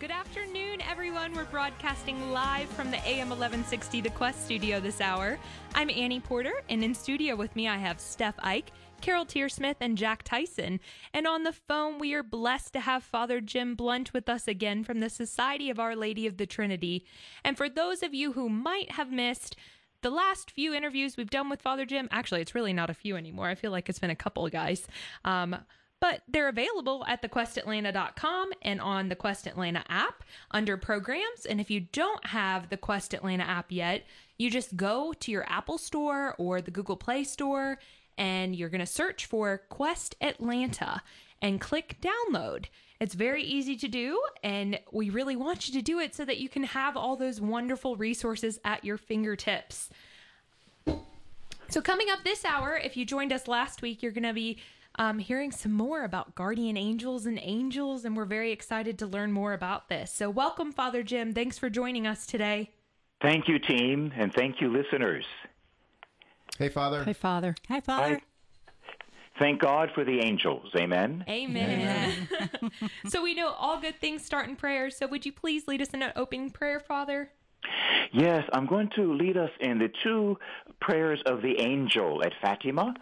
Good afternoon, everyone. We're broadcasting live from the AM 1160 The Quest studio this hour. I'm Annie Porter, and in studio with me, I have Steph Ike, Carol Tearsmith, and Jack Tyson. And on the phone, we are blessed to have Father Jim Blount with us again from the Society of Our Lady of the Trinity. And for those of you who might have missed, the last few interviews we've done with Father Jim, actually, it's really not a few anymore. I feel like it's been a couple, guys. Um, but they're available at thequestatlanta.com and on the Quest Atlanta app under programs. And if you don't have the Quest Atlanta app yet, you just go to your Apple Store or the Google Play Store and you're going to search for Quest Atlanta and click download. It's very easy to do, and we really want you to do it so that you can have all those wonderful resources at your fingertips. So, coming up this hour, if you joined us last week, you're going to be um, hearing some more about guardian angels and angels, and we're very excited to learn more about this. So, welcome, Father Jim. Thanks for joining us today. Thank you, team, and thank you, listeners. Hey, Father. Hi, Father. Hi, Father. I thank God for the angels. Amen. Amen. so, we know all good things start in prayer. So, would you please lead us in an opening prayer, Father? Yes, I'm going to lead us in the two prayers of the angel at Fatima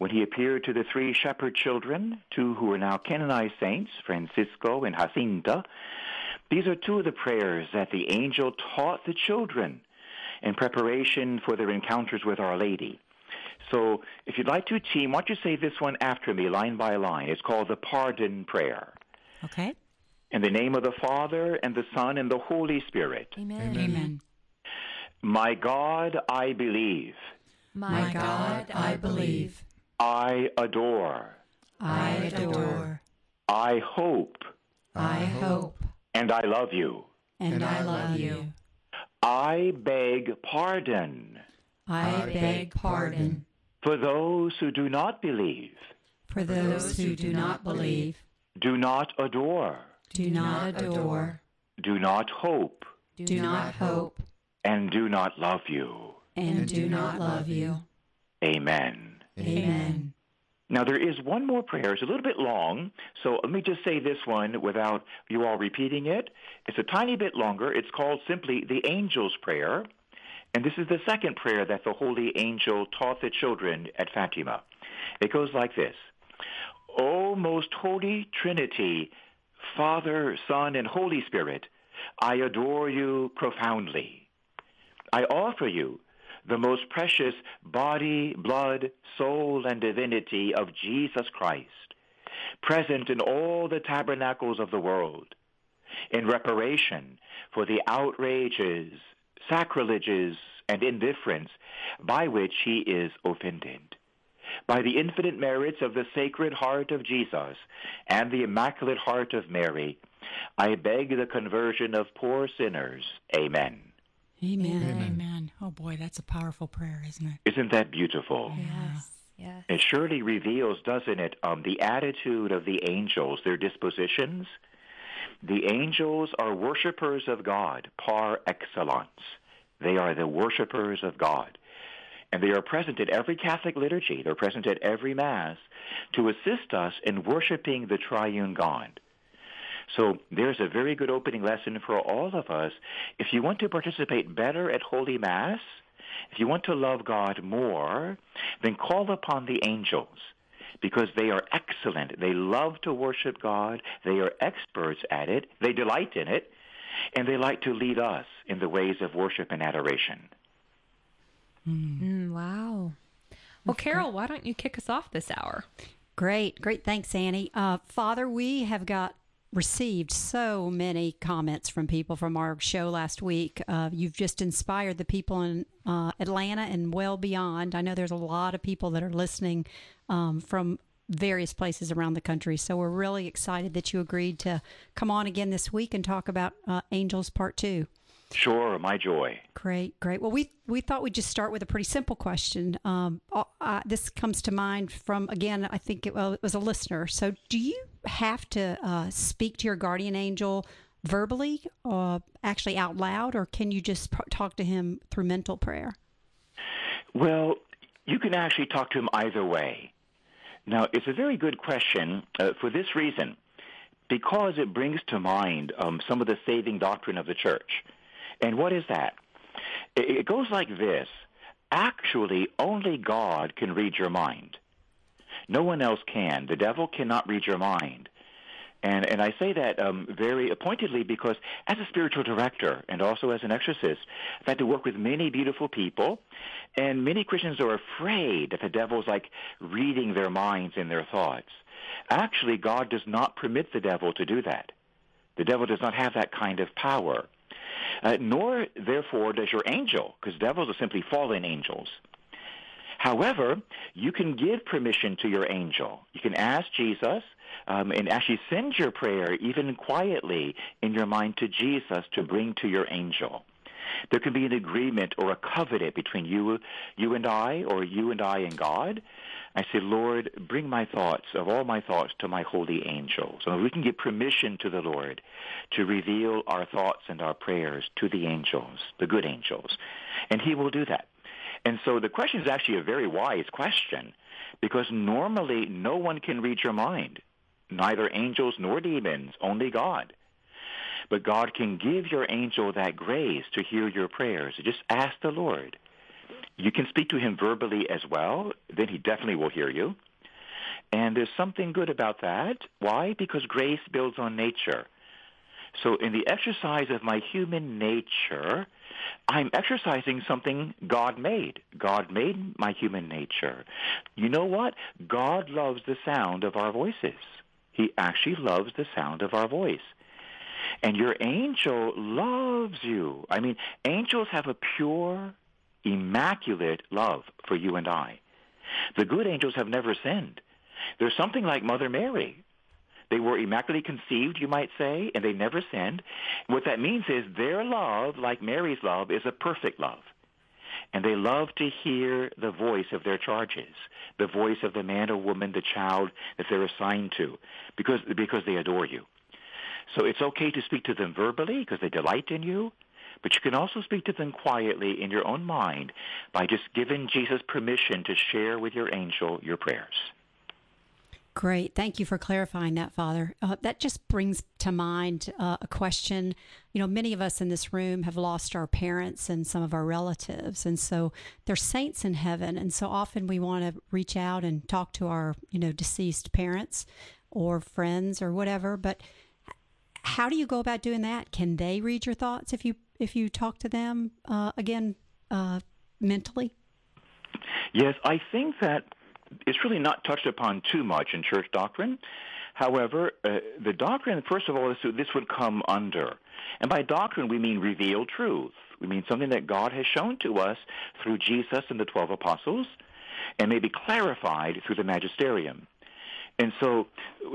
when he appeared to the three shepherd children, two who are now canonized saints, Francisco and Jacinta. These are two of the prayers that the angel taught the children in preparation for their encounters with Our Lady. So if you'd like to, team, why don't you say this one after me, line by line? It's called the Pardon Prayer. Okay. In the name of the Father, and the Son, and the Holy Spirit. Amen. Amen. My God, I believe. My God, I believe. I adore. I adore. I hope. I hope. And I love you. And I love you. I beg pardon I beg pardon for those who do not believe, for those who do not believe, do not adore, do not adore, do not hope, do not hope, and do not love you. and do not love you. Amen. Amen. Now, there is one more prayer. It's a little bit long, so let me just say this one without you all repeating it. It's a tiny bit longer. It's called simply the Angel's Prayer. And this is the second prayer that the holy angel taught the children at Fatima. It goes like this O most holy Trinity, Father, Son, and Holy Spirit, I adore you profoundly. I offer you the most precious body, blood, soul, and divinity of Jesus Christ, present in all the tabernacles of the world, in reparation for the outrages, sacrileges, and indifference by which he is offended. By the infinite merits of the Sacred Heart of Jesus and the Immaculate Heart of Mary, I beg the conversion of poor sinners. Amen. Amen. Amen. Oh boy, that's a powerful prayer, isn't it? Isn't that beautiful? Yes. Yes. It surely reveals, doesn't it, um, the attitude of the angels, their dispositions. The angels are worshipers of God par excellence. They are the worshipers of God. And they are present at every Catholic liturgy. They're present at every Mass to assist us in worshiping the triune God. So there's a very good opening lesson for all of us. If you want to participate better at Holy Mass, if you want to love God more, then call upon the angels because they are excellent. They love to worship God. They are experts at it. They delight in it. And they like to lead us in the ways of worship and adoration. Mm, wow. Well, Carol, why don't you kick us off this hour? Great, great. Thanks, Annie. Uh, Father, we have got received so many comments from people from our show last week. Uh, you've just inspired the people in uh, Atlanta and well beyond. I know there's a lot of people that are listening um, from various places around the country. So we're really excited that you agreed to come on again this week and talk about uh, Angels Part Two. Sure, my joy. Great, great. Well, we we thought we'd just start with a pretty simple question. Um, uh, this comes to mind from again, I think it, well, it was a listener. So, do you have to uh, speak to your guardian angel verbally, or actually out loud, or can you just talk to him through mental prayer? Well, you can actually talk to him either way. Now, it's a very good question uh, for this reason. because it brings to mind um, some of the saving doctrine of the church. And what is that? It, it goes like this. Actually, only God can read your mind. No one else can. The devil cannot read your mind. And, and I say that um, very pointedly because as a spiritual director and also as an exorcist, I've had to work with many beautiful people, and many Christians are afraid that the devil's like reading their minds and their thoughts. Actually, God does not permit the devil to do that. The devil does not have that kind of power. Uh, nor, therefore, does your angel, because devils are simply fallen angels. However, you can give permission to your angel. You can ask Jesus um, and actually send your prayer, even quietly, in your mind to Jesus to bring to your angel. There can be an agreement or a covenant between you, you and I, or you and I and God. I say, Lord, bring my thoughts, of all my thoughts, to my holy angel. So we can give permission to the Lord to reveal our thoughts and our prayers to the angels, the good angels. And he will do that. And so the question is actually a very wise question because normally no one can read your mind neither angels nor demons, only God. But God can give your angel that grace to hear your prayers. Just ask the Lord. You can speak to him verbally as well, then he definitely will hear you. And there's something good about that. Why? Because grace builds on nature. So in the exercise of my human nature, I'm exercising something God made. God made my human nature. You know what? God loves the sound of our voices. He actually loves the sound of our voice. And your angel loves you. I mean, angels have a pure, immaculate love for you and I. The good angels have never sinned. They're something like Mother Mary. They were immaculately conceived, you might say, and they never sinned. What that means is their love, like Mary's love, is a perfect love and they love to hear the voice of their charges, the voice of the man or woman, the child that they're assigned to, because, because they adore you. So it's okay to speak to them verbally because they delight in you, but you can also speak to them quietly in your own mind by just giving Jesus permission to share with your angel your prayers. Great. Thank you for clarifying that, Father. Uh, that just brings to mind uh, a question. You know, many of us in this room have lost our parents and some of our relatives. And so they're saints in heaven. And so often we want to reach out and talk to our, you know, deceased parents or friends or whatever. But how do you go about doing that? Can they read your thoughts if you if you talk to them uh, again uh, mentally? Yes, I think that it's really not touched upon too much in church doctrine. However, uh, the doctrine, first of all, this, this would come under. And by doctrine, we mean revealed truth. We mean something that God has shown to us through Jesus and the 12 apostles and may be clarified through the magisterium. And so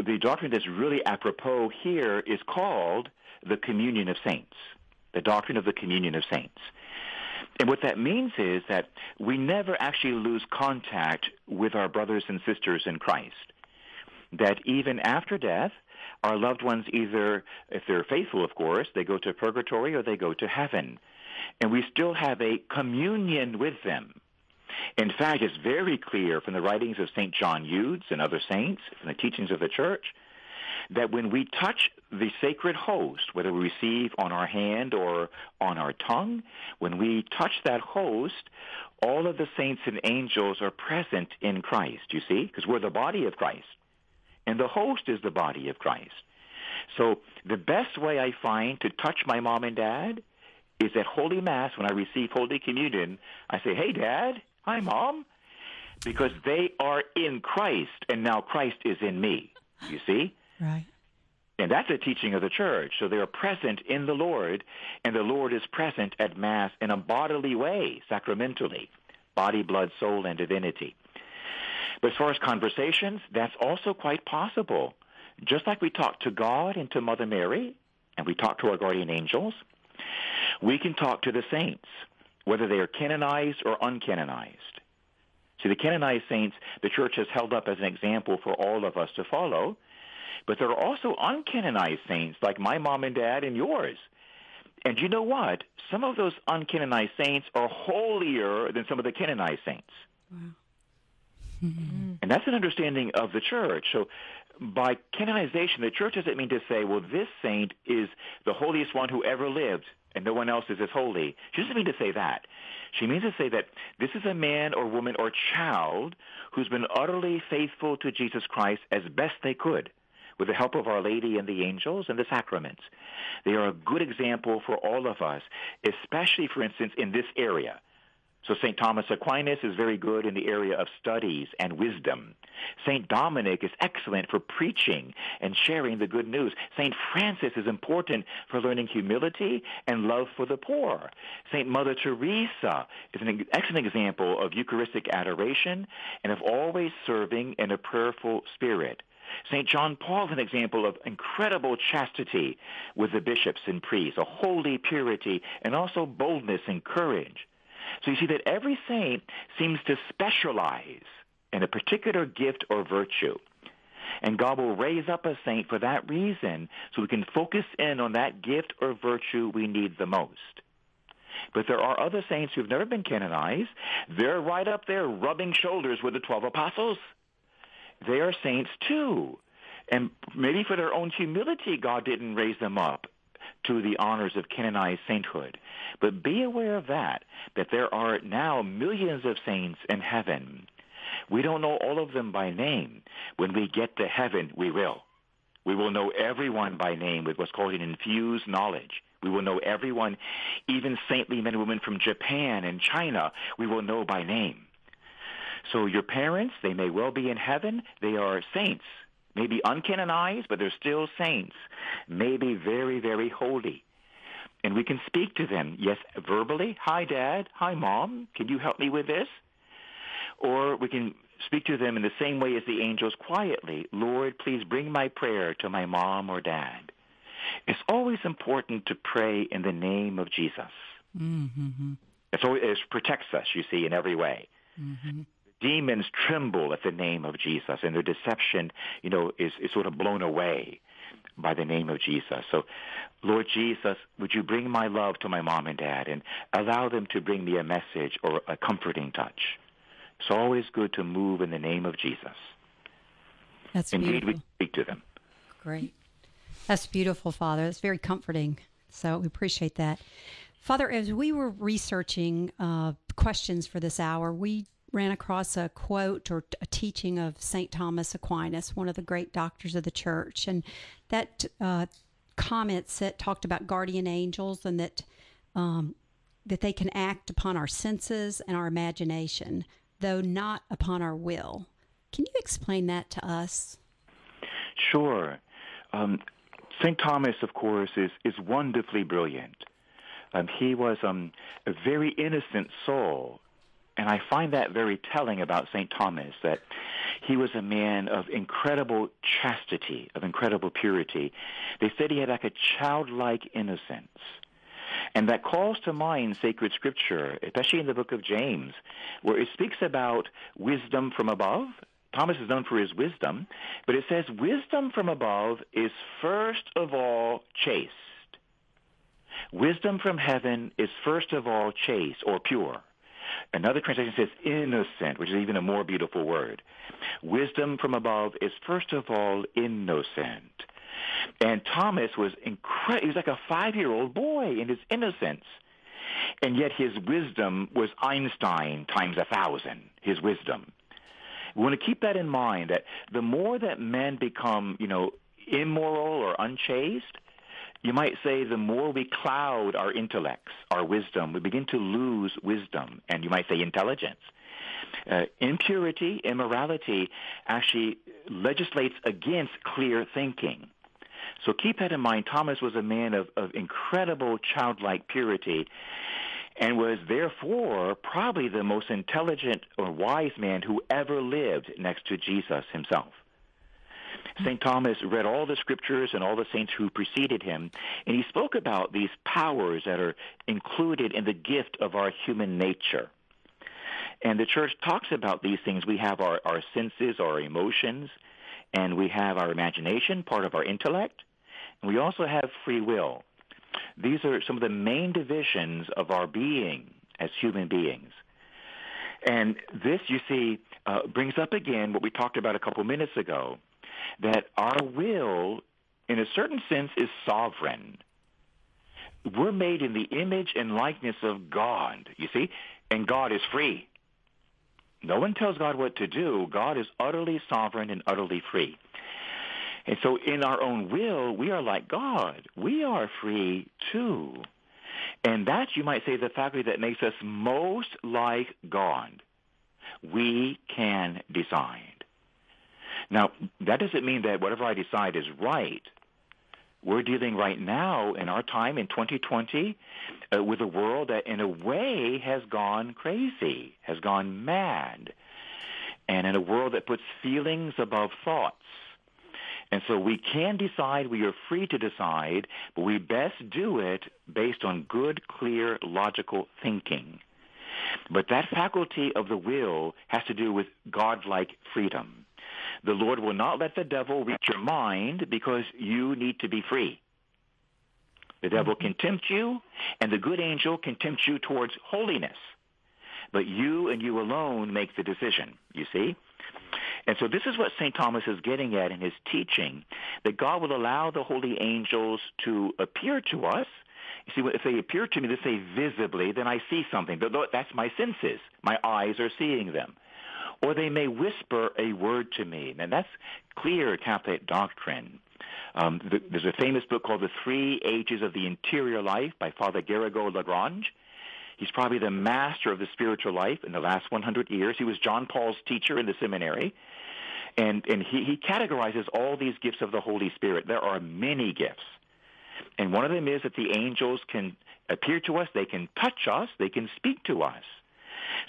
the doctrine that's really apropos here is called the communion of saints, the doctrine of the communion of saints. And what that means is that we never actually lose contact with our brothers and sisters in Christ. That even after death, our loved ones either, if they're faithful, of course, they go to purgatory or they go to heaven. And we still have a communion with them. In fact, it's very clear from the writings of St. John Eudes and other saints, from the teachings of the church, that when we touch the sacred host, whether we receive on our hand or on our tongue, when we touch that host, all of the saints and angels are present in Christ, you see, because we're the body of Christ. And the host is the body of Christ. So the best way I find to touch my mom and dad is at Holy Mass when I receive Holy Communion. I say, hey, Dad. Hi, Mom. Because they are in Christ, and now Christ is in me. You see? Right. And that's a teaching of the church. So they are present in the Lord, and the Lord is present at Mass in a bodily way, sacramentally, body, blood, soul, and divinity. But as far as conversations, that's also quite possible. Just like we talk to God and to Mother Mary, and we talk to our guardian angels, we can talk to the saints, whether they are canonized or uncanonized. See, the canonized saints, the church has held up as an example for all of us to follow but there are also uncanonized saints like my mom and dad and yours. And you know what? Some of those uncanonized saints are holier than some of the canonized saints. Wow. Mm-hmm. And that's an understanding of the church. So by canonization, the church doesn't mean to say, well, this saint is the holiest one who ever lived and no one else is as holy. She doesn't mean to say that. She means to say that this is a man or woman or child who's been utterly faithful to Jesus Christ as best they could with the help of Our Lady and the angels and the sacraments. They are a good example for all of us, especially, for instance, in this area. So St. Thomas Aquinas is very good in the area of studies and wisdom. St. Dominic is excellent for preaching and sharing the good news. St. Francis is important for learning humility and love for the poor. St. Mother Teresa is an excellent example of Eucharistic adoration and of always serving in a prayerful spirit. St. John Paul is an example of incredible chastity with the bishops and priests, a holy purity, and also boldness and courage. So you see that every saint seems to specialize in a particular gift or virtue. And God will raise up a saint for that reason so we can focus in on that gift or virtue we need the most. But there are other saints who've never been canonized. They're right up there rubbing shoulders with the 12 apostles. They are saints too. And maybe for their own humility, God didn't raise them up to the honors of canonized sainthood. But be aware of that, that there are now millions of saints in heaven. We don't know all of them by name. When we get to heaven, we will. We will know everyone by name with what's called an infused knowledge. We will know everyone, even saintly men and women from Japan and China, we will know by name. So your parents, they may well be in heaven. They are saints maybe uncanonized, but they're still saints, maybe very, very holy. And we can speak to them, yes, verbally, hi, Dad, hi, Mom, can you help me with this? Or we can speak to them in the same way as the angels quietly, Lord, please bring my prayer to my mom or dad. It's always important to pray in the name of Jesus. Mm-hmm. It's always, it protects us, you see, in every way. Mm-hmm demons tremble at the name of Jesus, and their deception, you know, is, is sort of blown away by the name of Jesus. So, Lord Jesus, would you bring my love to my mom and dad and allow them to bring me a message or a comforting touch? It's always good to move in the name of Jesus. That's Indeed, beautiful. we speak to them. Great. That's beautiful, Father. That's very comforting. So we appreciate that. Father, as we were researching uh, questions for this hour, we ran across a quote or a teaching of St. Thomas Aquinas, one of the great doctors of the church. And that uh, comment set, talked about guardian angels and that, um, that they can act upon our senses and our imagination, though not upon our will. Can you explain that to us? Sure. Um, St. Thomas, of course, is, is wonderfully brilliant. Um, he was um, a very innocent soul and I find that very telling about St. Thomas, that he was a man of incredible chastity, of incredible purity. They said he had like a childlike innocence. And that calls to mind sacred scripture, especially in the book of James, where it speaks about wisdom from above. Thomas is known for his wisdom, but it says wisdom from above is first of all chaste. Wisdom from heaven is first of all chaste or pure. Another translation says innocent, which is even a more beautiful word. Wisdom from above is first of all innocent. And Thomas was incredible. He was like a five-year-old boy in his innocence. And yet his wisdom was Einstein times a thousand, his wisdom. We want to keep that in mind that the more that men become, you know, immoral or unchaste, you might say the more we cloud our intellects, our wisdom, we begin to lose wisdom, and you might say intelligence. Uh, impurity, immorality actually legislates against clear thinking. So keep that in mind. Thomas was a man of, of incredible childlike purity and was therefore probably the most intelligent or wise man who ever lived next to Jesus himself. St. Thomas read all the scriptures and all the saints who preceded him, and he spoke about these powers that are included in the gift of our human nature. And the church talks about these things. We have our, our senses, our emotions, and we have our imagination, part of our intellect, and we also have free will. These are some of the main divisions of our being as human beings. And this, you see, uh, brings up again what we talked about a couple minutes ago that our will, in a certain sense, is sovereign. We're made in the image and likeness of God, you see, and God is free. No one tells God what to do. God is utterly sovereign and utterly free. And so in our own will, we are like God. We are free too. And that, you might say, the faculty that makes us most like God. We can decide. Now, that doesn't mean that whatever I decide is right. We're dealing right now in our time in 2020 uh, with a world that in a way has gone crazy, has gone mad, and in a world that puts feelings above thoughts. And so we can decide, we are free to decide, but we best do it based on good, clear, logical thinking. But that faculty of the will has to do with godlike freedom. The Lord will not let the devil reach your mind because you need to be free. The devil mm-hmm. can tempt you, and the good angel can tempt you towards holiness. But you and you alone make the decision, you see? And so this is what St. Thomas is getting at in his teaching, that God will allow the holy angels to appear to us. You see, if they appear to me, they say visibly, then I see something. But that's my senses. My eyes are seeing them. Or they may whisper a word to me. And that's clear Catholic doctrine. Um, the, there's a famous book called The Three Ages of the Interior Life by Father Garrigou Lagrange. He's probably the master of the spiritual life in the last 100 years. He was John Paul's teacher in the seminary. And, and he, he categorizes all these gifts of the Holy Spirit. There are many gifts. And one of them is that the angels can appear to us, they can touch us, they can speak to us.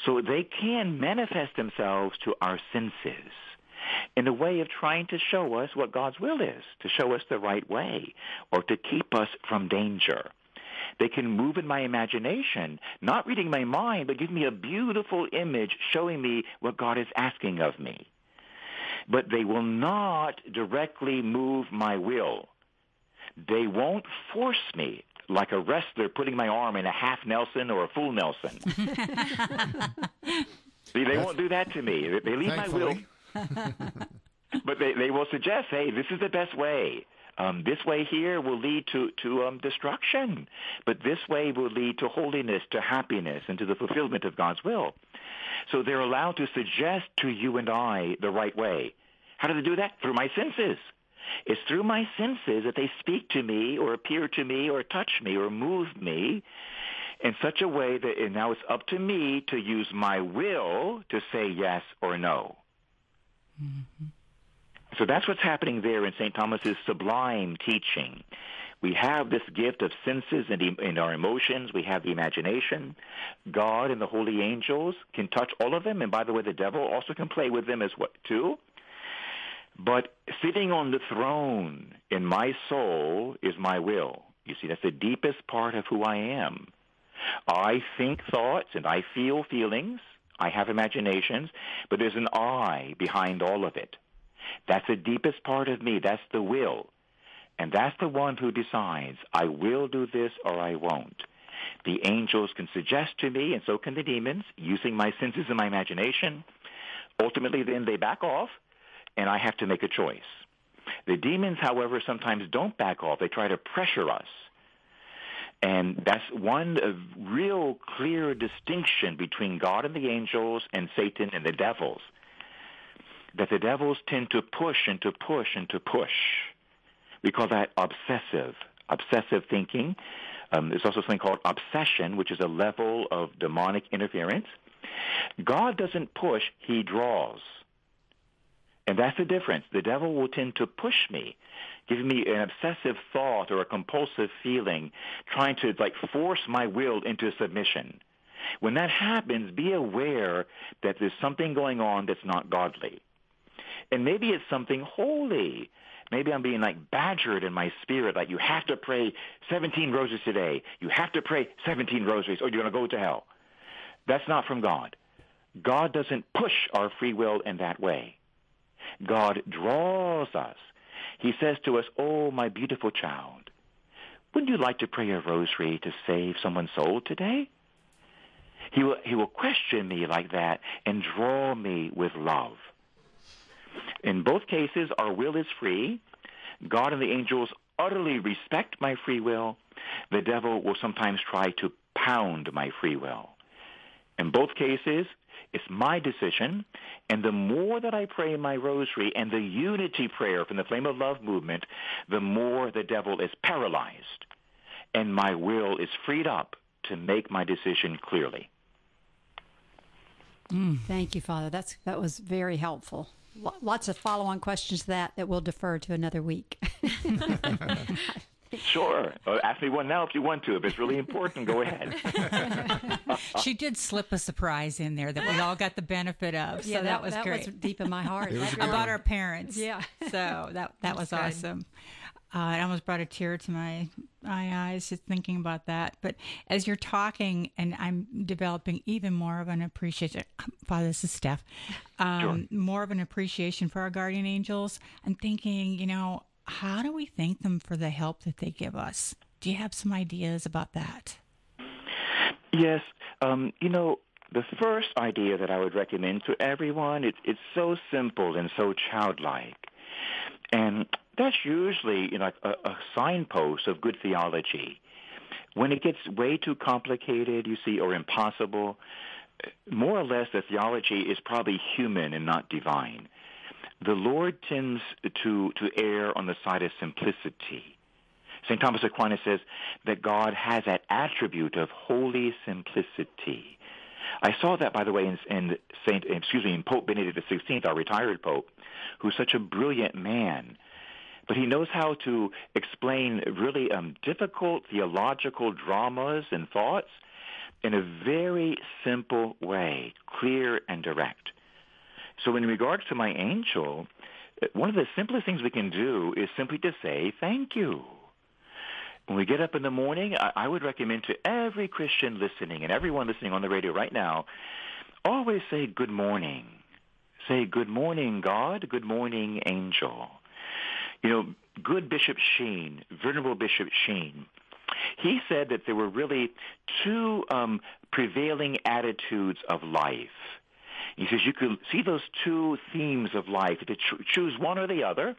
So they can manifest themselves to our senses in a way of trying to show us what God's will is, to show us the right way, or to keep us from danger. They can move in my imagination, not reading my mind, but give me a beautiful image showing me what God is asking of me. But they will not directly move my will. They won't force me like a wrestler putting my arm in a half Nelson or a full Nelson. See, they won't do that to me. They leave Thankfully. my will. but they, they will suggest, hey, this is the best way. Um, this way here will lead to, to um, destruction, but this way will lead to holiness, to happiness, and to the fulfillment of God's will. So they're allowed to suggest to you and I the right way. How do they do that? Through my senses. It's through my senses that they speak to me or appear to me or touch me or move me in such a way that and now it's up to me to use my will to say yes or no. Mm-hmm. So that's what's happening there in St. Thomas's sublime teaching. We have this gift of senses and in our emotions. We have the imagination. God and the holy angels can touch all of them. And by the way, the devil also can play with them as well, too. But sitting on the throne in my soul is my will. You see, that's the deepest part of who I am. I think thoughts and I feel feelings. I have imaginations, but there's an I behind all of it. That's the deepest part of me. That's the will. And that's the one who decides, I will do this or I won't. The angels can suggest to me, and so can the demons, using my senses and my imagination. Ultimately, then they back off, and I have to make a choice. The demons, however, sometimes don't back off. They try to pressure us. And that's one real clear distinction between God and the angels and Satan and the devils that the devils tend to push and to push and to push. We call that obsessive, obsessive thinking. Um, there's also something called obsession, which is a level of demonic interference. God doesn't push, he draws. And that's the difference. The devil will tend to push me, giving me an obsessive thought or a compulsive feeling, trying to like force my will into submission. When that happens, be aware that there's something going on that's not godly. And maybe it's something holy. Maybe I'm being like badgered in my spirit, like you have to pray 17 roses today. You have to pray 17 rosaries or you're going to go to hell. That's not from God. God doesn't push our free will in that way. God draws us. He says to us, Oh, my beautiful child, wouldn't you like to pray a rosary to save someone's soul today? He will, he will question me like that and draw me with love. In both cases, our will is free. God and the angels utterly respect my free will. The devil will sometimes try to pound my free will. In both cases, it's my decision, and the more that I pray my rosary and the unity prayer from the Flame of Love movement, the more the devil is paralyzed, and my will is freed up to make my decision clearly. Mm. Thank you, Father. That's that was very helpful. Lots of follow-on questions to that that we'll defer to another week. Sure. Uh, ask me one now if you want to. If it's really important, go ahead. she did slip a surprise in there that we all got the benefit of. So that, that was that great. was deep in my heart. About our parents. Yeah. So that that was awesome. Uh, it almost brought a tear to my my eyes just thinking about that. But as you're talking, and I'm developing even more of an appreciation. Father, this is Steph. Um, sure. More of an appreciation for our guardian angels. I'm thinking, you know, how do we thank them for the help that they give us? Do you have some ideas about that? Yes. Um, you know, the first idea that I would recommend to everyone, it, it's so simple and so childlike. And that's usually you know, a, a signpost of good theology. When it gets way too complicated, you see, or impossible, more or less the theology is probably human and not divine the Lord tends to, to err on the side of simplicity. St. Thomas Aquinas says that God has that attribute of holy simplicity. I saw that, by the way, in, in Saint, excuse me, in Pope Benedict XVI, our retired Pope, who's such a brilliant man. But he knows how to explain really um, difficult theological dramas and thoughts in a very simple way, clear and direct. So in regards to my angel, one of the simplest things we can do is simply to say thank you. When we get up in the morning, I, would recommend to every Christian listening and everyone listening on the radio right now, always say good morning. Say good morning, God. Good morning, angel. You know, good Bishop Sheen, Venerable Bishop Sheen, he said that there were really two um, prevailing attitudes of life. He says you could see those two themes of life, to choose one or the other.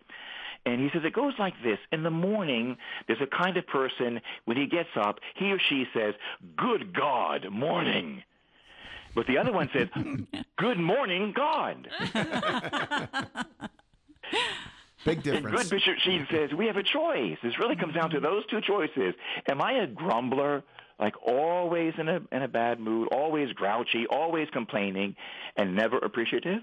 And he says it goes like this. In the morning, there's a kind of person, when he gets up, he or she says, Good God, morning. But the other one says, Good morning, God. Big difference. And good Bishop Sheen says, We have a choice. This really comes down to those two choices. Am I a grumbler like always in a in a bad mood, always grouchy, always complaining, and never appreciative?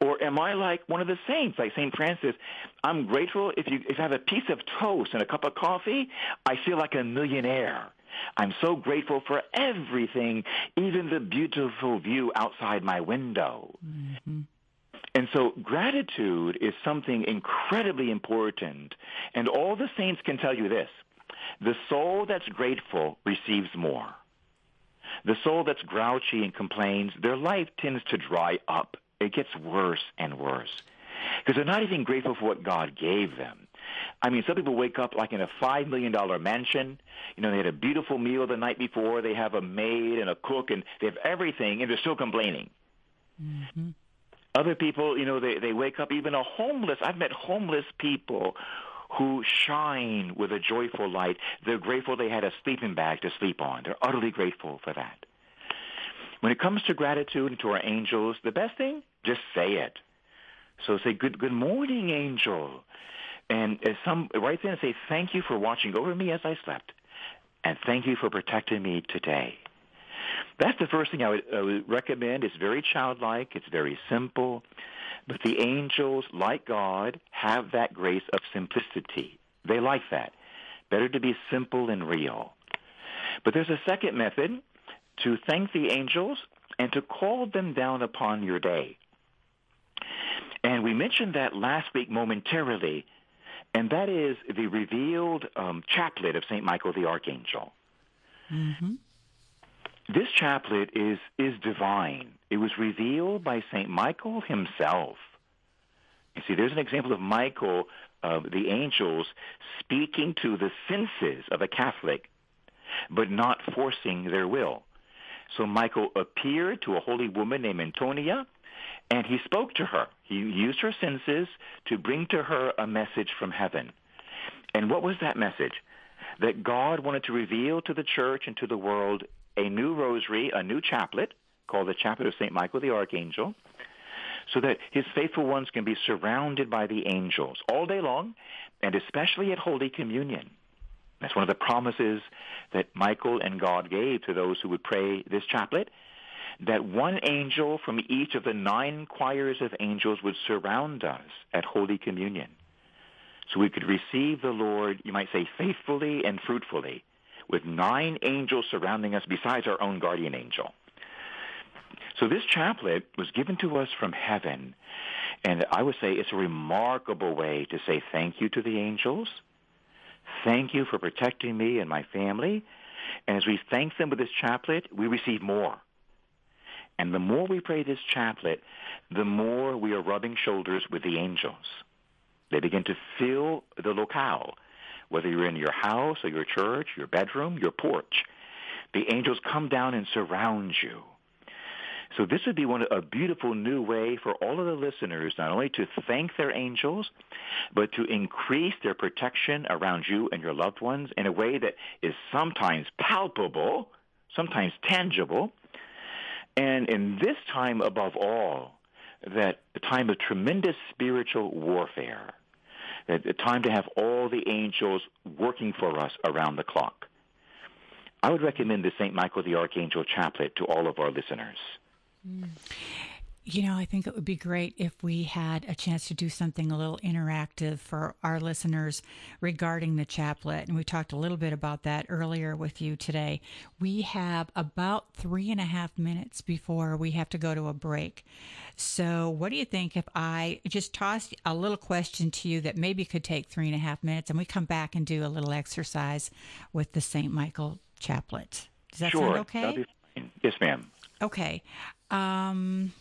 Or am I like one of the saints, like Saint Francis? I'm grateful if you if I have a piece of toast and a cup of coffee, I feel like a millionaire. I'm so grateful for everything, even the beautiful view outside my window. Mm-hmm. And so gratitude is something incredibly important. And all the saints can tell you this. The soul that's grateful receives more. The soul that's grouchy and complains, their life tends to dry up. It gets worse and worse. Because they're not even grateful for what God gave them. I mean, some people wake up like in a $5 million mansion. You know, they had a beautiful meal the night before. They have a maid and a cook, and they have everything, and they're still complaining. Mm-hmm. Other people, you know, they, they wake up, even a homeless. I've met homeless people who shine with a joyful light. They're grateful they had a sleeping bag to sleep on. They're utterly grateful for that. When it comes to gratitude and to our angels, the best thing, just say it. So say, good, good morning, angel. And some, right then say, thank you for watching over me as I slept. And thank you for protecting me today. That's the first thing I would, I would recommend. It's very childlike. It's very simple. But the angels, like God, have that grace of simplicity. They like that. Better to be simple and real. But there's a second method to thank the angels and to call them down upon your day. And we mentioned that last week momentarily, and that is the revealed um, chaplet of St. Michael the Archangel. Mm-hmm. This chaplet is, is divine. It was revealed by St. Michael himself. You see, there's an example of Michael, uh, the angels, speaking to the senses of a Catholic, but not forcing their will. So Michael appeared to a holy woman named Antonia, and he spoke to her. He used her senses to bring to her a message from heaven. And what was that message? That God wanted to reveal to the church and to the world a new rosary, a new chaplet called the Chaplet of St. Michael the Archangel, so that his faithful ones can be surrounded by the angels all day long, and especially at Holy Communion. That's one of the promises that Michael and God gave to those who would pray this chaplet, that one angel from each of the nine choirs of angels would surround us at Holy Communion. So we could receive the Lord, you might say, faithfully and fruitfully, with nine angels surrounding us besides our own guardian angel. So this chaplet was given to us from heaven, and I would say it's a remarkable way to say thank you to the angels. Thank you for protecting me and my family. And as we thank them with this chaplet, we receive more. And the more we pray this chaplet, the more we are rubbing shoulders with the angels. They begin to fill the locale, whether you're in your house or your church, your bedroom, your porch. The angels come down and surround you. So this would be one a beautiful new way for all of the listeners not only to thank their angels, but to increase their protection around you and your loved ones in a way that is sometimes palpable, sometimes tangible, and in this time above all, that time of tremendous spiritual warfare, a time to have all the angels working for us around the clock. I would recommend the St. Michael the Archangel Chaplet to all of our listeners. Mm. You know, I think it would be great if we had a chance to do something a little interactive for our listeners regarding the chaplet. And we talked a little bit about that earlier with you today. We have about three and a half minutes before we have to go to a break. So, what do you think if I just toss a little question to you that maybe could take three and a half minutes and we come back and do a little exercise with the St. Michael chaplet? Does that sure, sound okay? That'll be fine. Yes, ma'am. Okay. Um,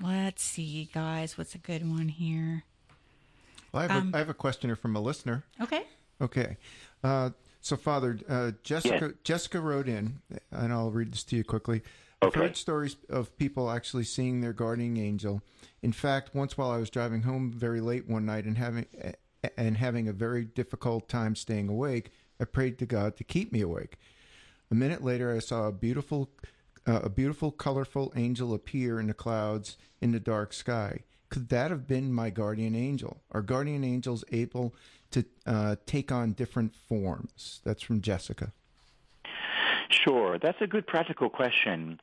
let's see, guys. What's a good one here? Well, I, have a, I have a questioner from a listener. Okay. Okay. Uh, so, Father, uh, Jessica Jessica wrote in, and I'll read this to you quickly. I've heard stories of people actually seeing their guardian angel. In fact, once while I was driving home very late one night and having and having a very difficult time staying awake, I prayed to God to keep me awake. A minute later, I saw a beautiful, uh, a beautiful, colorful angel appear in the clouds in the dark sky. Could that have been my guardian angel? Are guardian angels able to uh, take on different forms? That's from Jessica. Sure, that's a good practical question.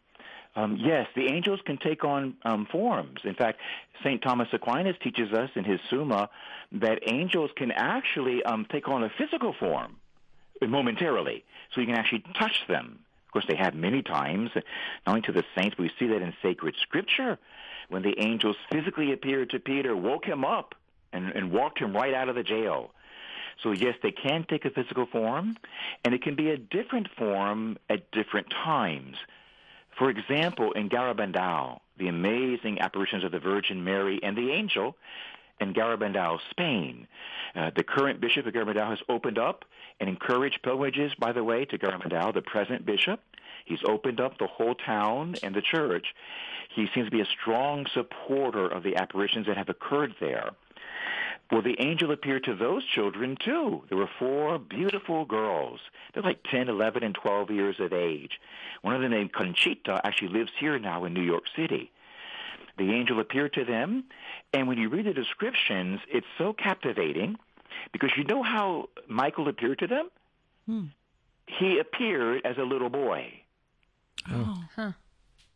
Um, yes, the angels can take on um, forms. In fact, St. Thomas Aquinas teaches us in his Summa that angels can actually um, take on a physical form momentarily, so you can actually touch them. Of course, they have many times, not only to the saints, but we see that in sacred scripture when the angels physically appeared to Peter, woke him up, and, and walked him right out of the jail. So yes, they can take a physical form, and it can be a different form at different times. For example, in Garabandal, the amazing apparitions of the Virgin Mary and the angel in Garabandal, Spain. Uh, the current bishop of Garabandal has opened up and encouraged pilgrimages, by the way, to Garabandal, the present bishop. He's opened up the whole town and the church. He seems to be a strong supporter of the apparitions that have occurred there. Well, the angel appeared to those children too. There were four beautiful girls. They're like 10, 11, and 12 years of age. One of them named Conchita actually lives here now in New York City. The angel appeared to them, and when you read the descriptions, it's so captivating because you know how Michael appeared to them? Hmm. He appeared as a little boy. Oh. oh. Huh.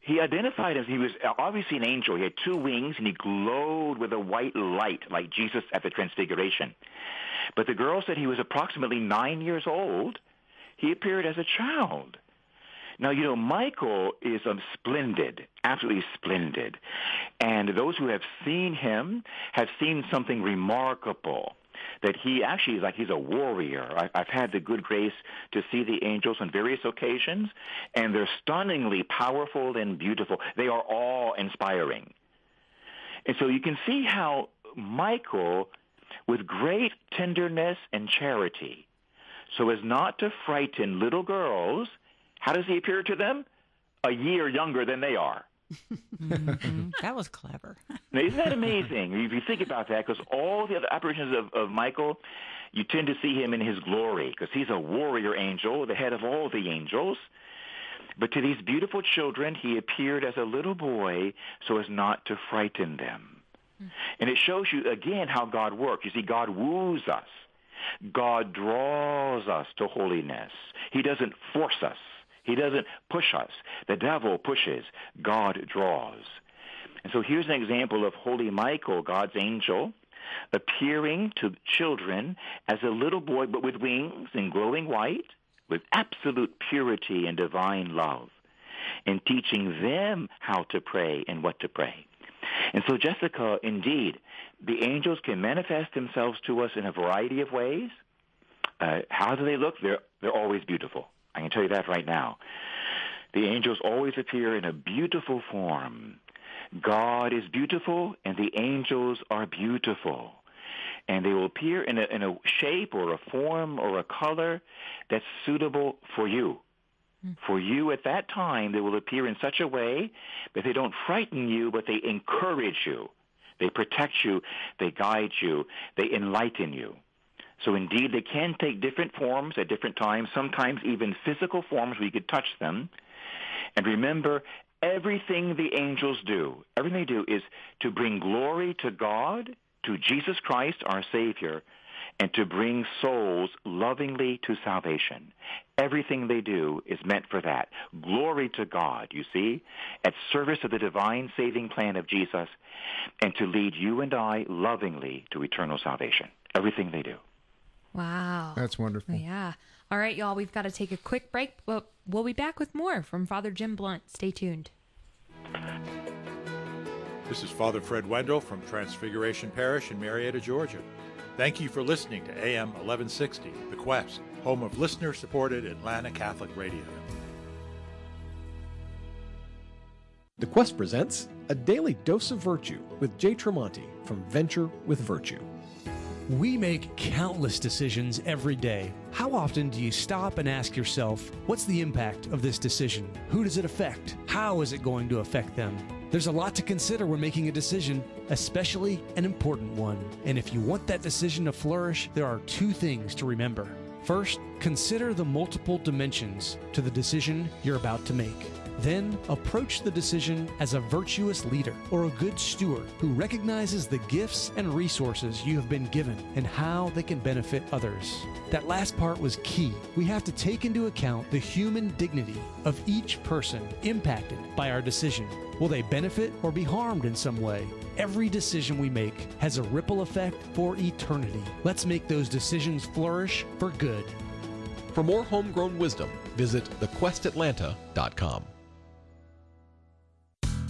He identified as he was obviously an angel. He had two wings and he glowed with a white light like Jesus at the Transfiguration. But the girl said he was approximately nine years old. He appeared as a child. Now, you know, Michael is um, splendid, absolutely splendid. And those who have seen him have seen something remarkable. That he actually is like he's a warrior. I, I've had the good grace to see the angels on various occasions, and they're stunningly powerful and beautiful. They are awe inspiring. And so you can see how Michael, with great tenderness and charity, so as not to frighten little girls, how does he appear to them? A year younger than they are. mm-hmm. That was clever. now, isn't that amazing? if you think about that, because all the other apparitions of, of Michael, you tend to see him in his glory, because he's a warrior angel, the head of all the angels. But to these beautiful children, he appeared as a little boy so as not to frighten them. Mm. And it shows you again how God works. You see, God woos us. God draws us to holiness. He doesn't force us. He doesn't push us. The devil pushes. God draws. And so here's an example of Holy Michael, God's angel, appearing to children as a little boy, but with wings and glowing white, with absolute purity and divine love, and teaching them how to pray and what to pray. And so, Jessica, indeed, the angels can manifest themselves to us in a variety of ways. Uh, how do they look? They're, they're always beautiful. I can tell you that right now. The angels always appear in a beautiful form. God is beautiful, and the angels are beautiful. And they will appear in a, in a shape or a form or a color that's suitable for you. Mm. For you at that time, they will appear in such a way that they don't frighten you, but they encourage you. They protect you. They guide you. They enlighten you. So indeed, they can take different forms at different times, sometimes even physical forms where you could touch them. And remember, everything the angels do, everything they do is to bring glory to God, to Jesus Christ, our Savior, and to bring souls lovingly to salvation. Everything they do is meant for that. Glory to God, you see, at service of the divine saving plan of Jesus, and to lead you and I lovingly to eternal salvation. Everything they do. Wow. That's wonderful. Yeah. All right, y'all, we've got to take a quick break, but we'll be back with more from Father Jim Blount. Stay tuned. This is Father Fred Wendell from Transfiguration Parish in Marietta, Georgia. Thank you for listening to AM 1160, The Quest, home of listener supported Atlanta Catholic Radio. The Quest presents A Daily Dose of Virtue with Jay Tremonti from Venture with Virtue. We make countless decisions every day. How often do you stop and ask yourself, what's the impact of this decision? Who does it affect? How is it going to affect them? There's a lot to consider when making a decision, especially an important one. And if you want that decision to flourish, there are two things to remember. First, consider the multiple dimensions to the decision you're about to make. Then approach the decision as a virtuous leader or a good steward who recognizes the gifts and resources you have been given and how they can benefit others. That last part was key. We have to take into account the human dignity of each person impacted by our decision. Will they benefit or be harmed in some way? Every decision we make has a ripple effect for eternity. Let's make those decisions flourish for good. For more homegrown wisdom, visit thequestatlanta.com.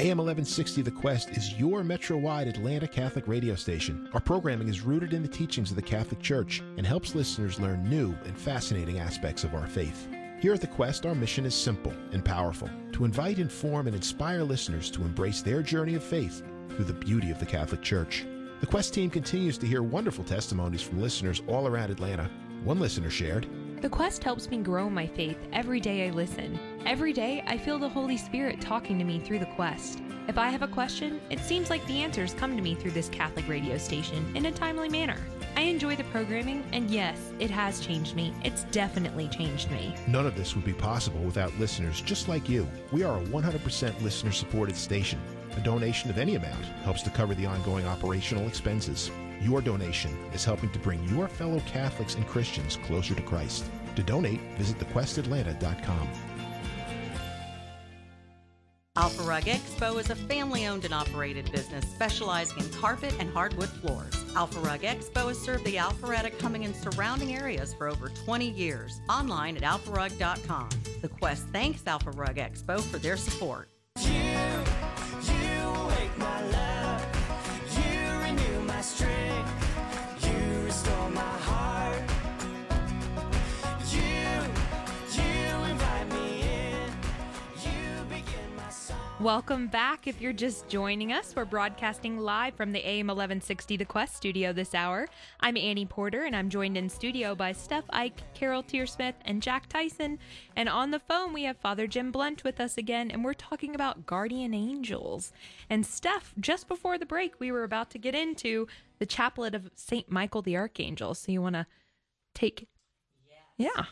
AM 1160 The Quest is your metro wide Atlanta Catholic radio station. Our programming is rooted in the teachings of the Catholic Church and helps listeners learn new and fascinating aspects of our faith. Here at The Quest, our mission is simple and powerful to invite, inform, and inspire listeners to embrace their journey of faith through the beauty of the Catholic Church. The Quest team continues to hear wonderful testimonies from listeners all around Atlanta. One listener shared, the quest helps me grow my faith every day I listen. Every day I feel the Holy Spirit talking to me through the quest. If I have a question, it seems like the answers come to me through this Catholic radio station in a timely manner. I enjoy the programming, and yes, it has changed me. It's definitely changed me. None of this would be possible without listeners just like you. We are a 100% listener supported station. A donation of any amount helps to cover the ongoing operational expenses. Your donation is helping to bring your fellow Catholics and Christians closer to Christ. To donate, visit thequestatlanta.com. Alpha Rug Expo is a family owned and operated business specializing in carpet and hardwood floors. Alpha Rug Expo has served the Alpharetta, Cumming, and surrounding areas for over 20 years. Online at alpharug.com. The Quest thanks Alpha Rug Expo for their support. Welcome back. If you're just joining us, we're broadcasting live from the AM 1160 The Quest studio this hour. I'm Annie Porter, and I'm joined in studio by Steph Ike, Carol Tearsmith, and Jack Tyson. And on the phone, we have Father Jim Blount with us again, and we're talking about guardian angels. And Steph, just before the break, we were about to get into the chaplet of St. Michael the Archangel. So you want to take. Yes. Yeah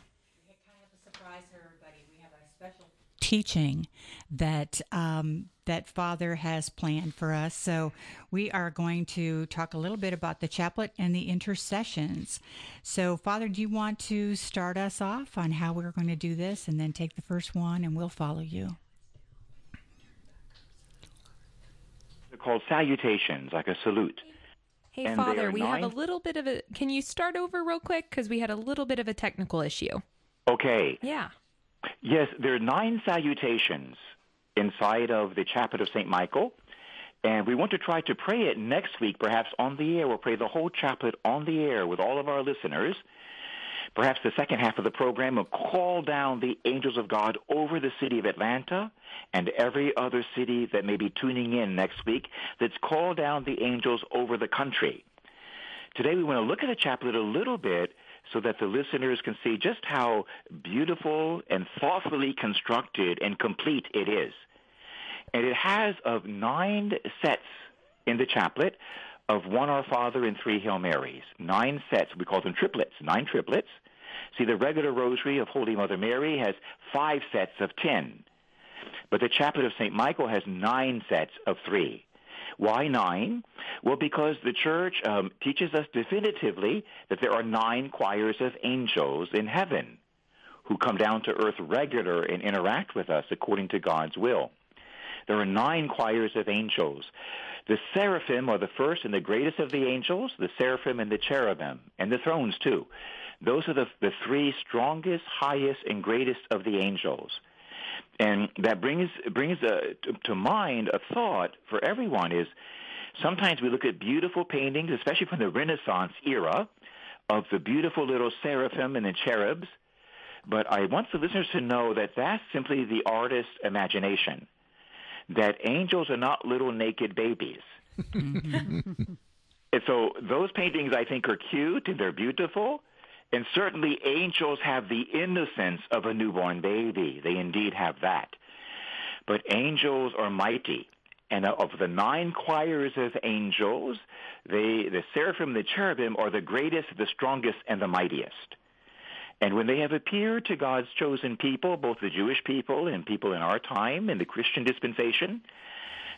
teaching that um, that Father has planned for us. So we are going to talk a little bit about the chaplet and the intercessions. So, Father, do you want to start us off on how we're going to do this, and then take the first one, and we'll follow you. They're called salutations, like a salute. Hey, and Father, we nine... have a little bit of a. Can you start over real quick? Because we had a little bit of a technical issue. Okay. Yeah. Yes, there are nine salutations inside of the chaplet of St. Michael. And we want to try to pray it next week, perhaps on the air. We'll pray the whole chaplet on the air with all of our listeners. Perhaps the second half of the program will call down the angels of God over the city of Atlanta and every other city that may be tuning in next week. Let's call down the angels over the country. Today we want to look at the chaplet a little bit so that the listeners can see just how beautiful and thoughtfully constructed and complete it is. And it has of nine sets in the chaplet of one Our Father and three Hail Marys. Nine sets. We call them triplets, nine triplets. See, the regular rosary of Holy Mother Mary has five sets of ten. But the chaplet of St. Michael has nine sets of three. Why nine? Well, because the church um, teaches us definitively that there are nine choirs of angels in heaven who come down to earth regular and interact with us according to God's will. There are nine choirs of angels. The seraphim are the first and the greatest of the angels, the seraphim and the cherubim, and the thrones too. Those are the, the three strongest, highest, and greatest of the angels. And that brings brings a, to, to mind a thought for everyone is sometimes we look at beautiful paintings, especially from the Renaissance era, of the beautiful little seraphim and the cherubs. But I want the listeners to know that that's simply the artist's imagination. That angels are not little naked babies. and so those paintings I think are cute and they're beautiful, and certainly angels have the innocence of a newborn baby. They indeed have that. But angels are mighty. And of the nine choirs of angels, they, the seraphim the cherubim are the greatest, the strongest, and the mightiest. And when they have appeared to God's chosen people, both the Jewish people and people in our time in the Christian dispensation,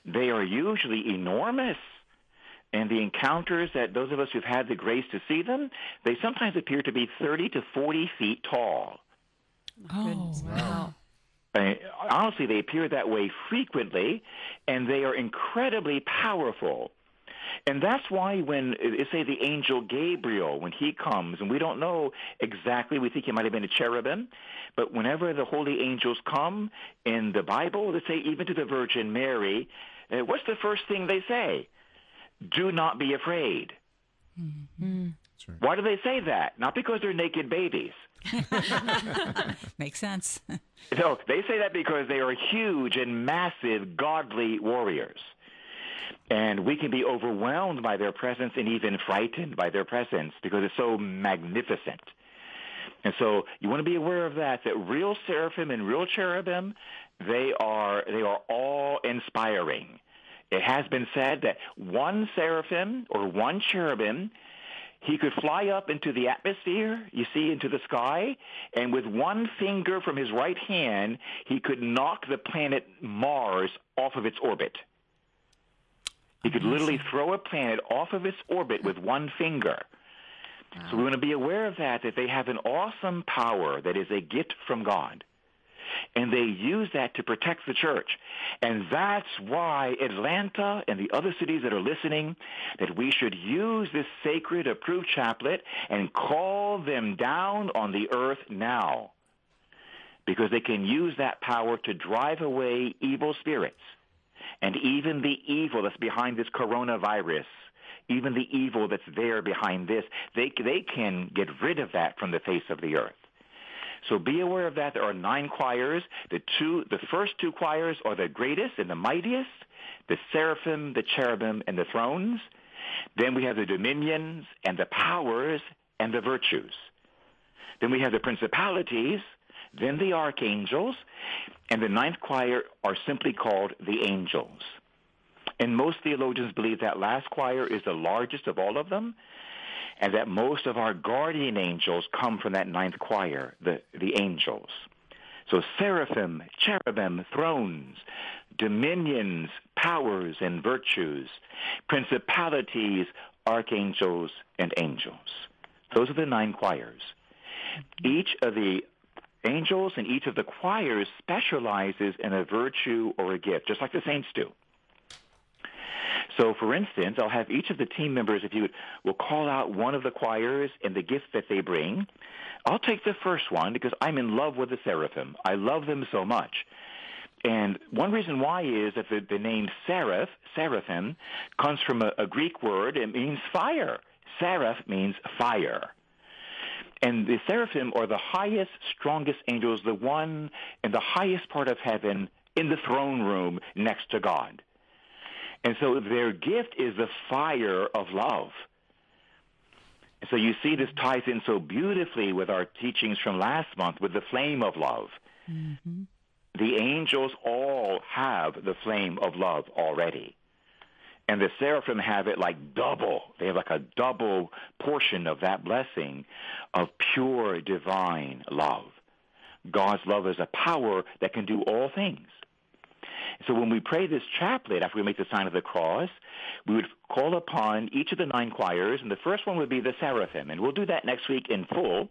they are usually enormous and the encounters that those of us who've had the grace to see them, they sometimes appear to be 30 to 40 feet tall. Oh, wow. honestly, they appear that way frequently, and they are incredibly powerful. And that's why when, they say, the angel Gabriel, when he comes, and we don't know exactly, we think he might have been a cherubim, but whenever the holy angels come in the Bible, they say even to the Virgin Mary, uh, what's the first thing they say? Do not be afraid. Mm-hmm. Right. Why do they say that? Not because they're naked babies. Makes sense. no, they say that because they are huge and massive godly warriors. And we can be overwhelmed by their presence and even frightened by their presence because it's so magnificent. And so you want to be aware of that, that real seraphim and real cherubim, they are, they are all inspiring. It has been said that one seraphim or one cherubim, he could fly up into the atmosphere, you see, into the sky, and with one finger from his right hand, he could knock the planet Mars off of its orbit. He could literally throw a planet off of its orbit with one finger. Wow. So we want to be aware of that, that they have an awesome power that is a gift from God and they use that to protect the church. And that's why Atlanta and the other cities that are listening, that we should use this sacred approved chaplet and call them down on the earth now. Because they can use that power to drive away evil spirits. And even the evil that's behind this coronavirus, even the evil that's there behind this, they, they can get rid of that from the face of the earth. So be aware of that. There are nine choirs. The two, the first two choirs are the greatest and the mightiest, the seraphim, the cherubim, and the thrones. Then we have the dominions and the powers and the virtues. Then we have the principalities, then the archangels, and the ninth choir are simply called the angels. And most theologians believe that last choir is the largest of all of them, and that most of our guardian angels come from that ninth choir, the, the angels. So seraphim, cherubim, thrones, dominions, powers, and virtues, principalities, archangels, and angels. Those are the nine choirs. Each of the angels and each of the choirs specializes in a virtue or a gift, just like the saints do. So, for instance, I'll have each of the team members, if you would, will call out one of the choirs and the gift that they bring. I'll take the first one because I'm in love with the seraphim. I love them so much. And one reason why is that the, the name seraph, seraphim, comes from a, a Greek word. It means fire. Seraph means fire. And the seraphim are the highest, strongest angels, the one in the highest part of heaven in the throne room next to God. And so their gift is the fire of love. So you see this ties in so beautifully with our teachings from last month with the flame of love. Mm-hmm. The angels all have the flame of love already. And the seraphim have it like double. They have like a double portion of that blessing of pure divine love. God's love is a power that can do all things. So when we pray this chaplet after we make the sign of the cross, we would call upon each of the nine choirs, and the first one would be the seraphim, and we'll do that next week in full.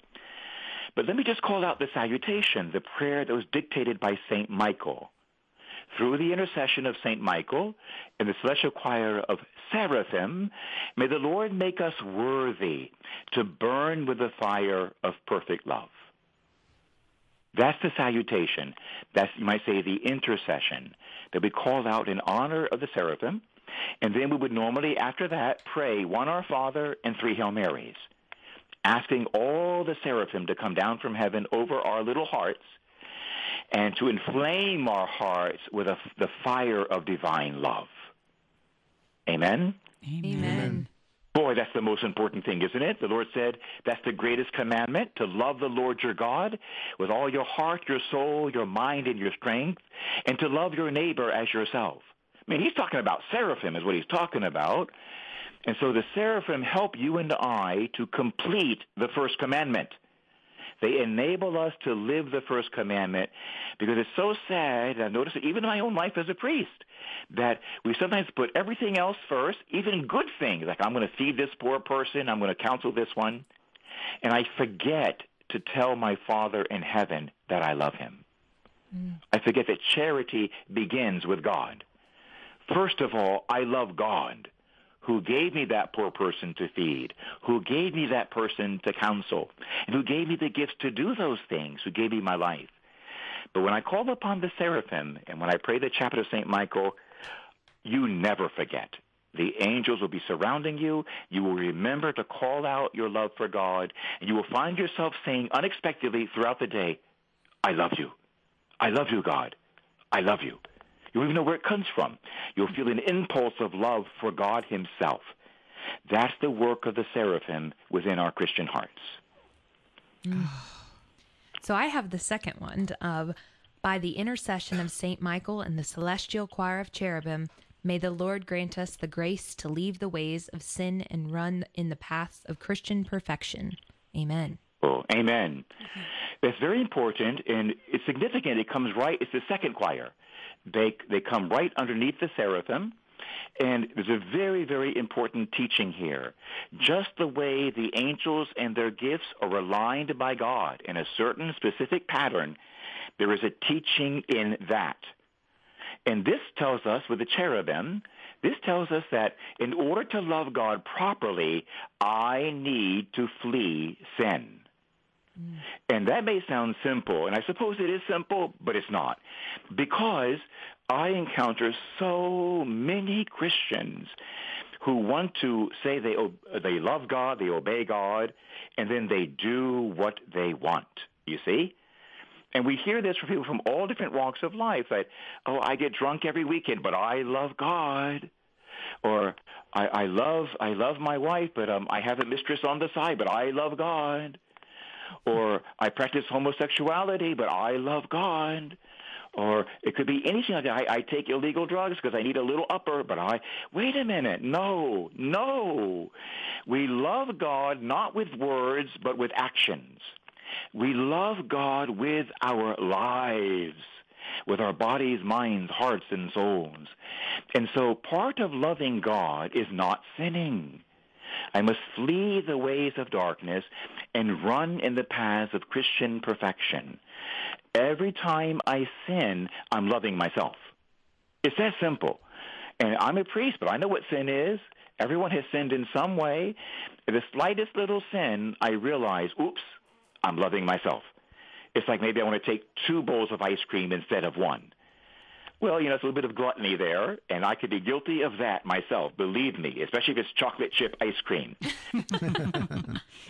But let me just call out the salutation, the prayer that was dictated by St. Michael. Through the intercession of St. Michael and the celestial choir of seraphim, may the Lord make us worthy to burn with the fire of perfect love. That's the salutation. That's, you might say, the intercession that we call out in honor of the seraphim. And then we would normally, after that, pray one Our Father and three Hail Marys, asking all the seraphim to come down from heaven over our little hearts and to inflame our hearts with a, the fire of divine love. Amen? Amen. Amen. Boy, that's the most important thing, isn't it? The Lord said that's the greatest commandment to love the Lord your God with all your heart, your soul, your mind, and your strength, and to love your neighbor as yourself. I mean, he's talking about seraphim, is what he's talking about. And so the seraphim help you and I to complete the first commandment. They enable us to live the first commandment because it's so sad. and I notice it even in my own life as a priest that we sometimes put everything else first, even good things, like I'm going to feed this poor person, I'm going to counsel this one, and I forget to tell my Father in heaven that I love him. Mm. I forget that charity begins with God. First of all, I love God who gave me that poor person to feed, who gave me that person to counsel, and who gave me the gifts to do those things, who gave me my life. But when I call upon the seraphim and when I pray the chaplet of St. Michael, you never forget. The angels will be surrounding you. You will remember to call out your love for God, and you will find yourself saying unexpectedly throughout the day, I love you. I love you, God. I love you. You won't even know where it comes from. You'll feel an impulse of love for God himself. That's the work of the seraphim within our Christian hearts. So I have the second one of by the intercession of Saint Michael and the celestial choir of cherubim, May the Lord grant us the grace to leave the ways of sin and run in the paths of Christian perfection. Amen. Oh, amen. That's very important and it's significant. It comes right, it's the second choir. They, they come right underneath the seraphim. And there's a very, very important teaching here. Just the way the angels and their gifts are aligned by God in a certain specific pattern, there is a teaching in that. And this tells us with the cherubim, this tells us that in order to love God properly, I need to flee sin. Mm. And that may sound simple, and I suppose it is simple, but it's not. Because I encounter so many Christians who want to say they, they love God, they obey God, and then they do what they want. you see? And we hear this from people from all different walks of life that, oh, I get drunk every weekend, but I love God. Or I, I love I love my wife, but um, I have a mistress on the side, but I love God. Or I practice homosexuality, but I love God. Or it could be anything like that. I, I take illegal drugs because I need a little upper, but I wait a minute. No, no. We love God not with words, but with actions. We love God with our lives, with our bodies, minds, hearts, and souls. And so part of loving God is not sinning. I must flee the ways of darkness and run in the paths of Christian perfection. Every time I sin, I'm loving myself. It's that simple. And I'm a priest, but I know what sin is. Everyone has sinned in some way. The slightest little sin, I realize, oops, I'm loving myself. It's like maybe I want to take two bowls of ice cream instead of one. Well, you know, it's a little bit of gluttony there, and I could be guilty of that myself. Believe me, especially if it's chocolate chip ice cream.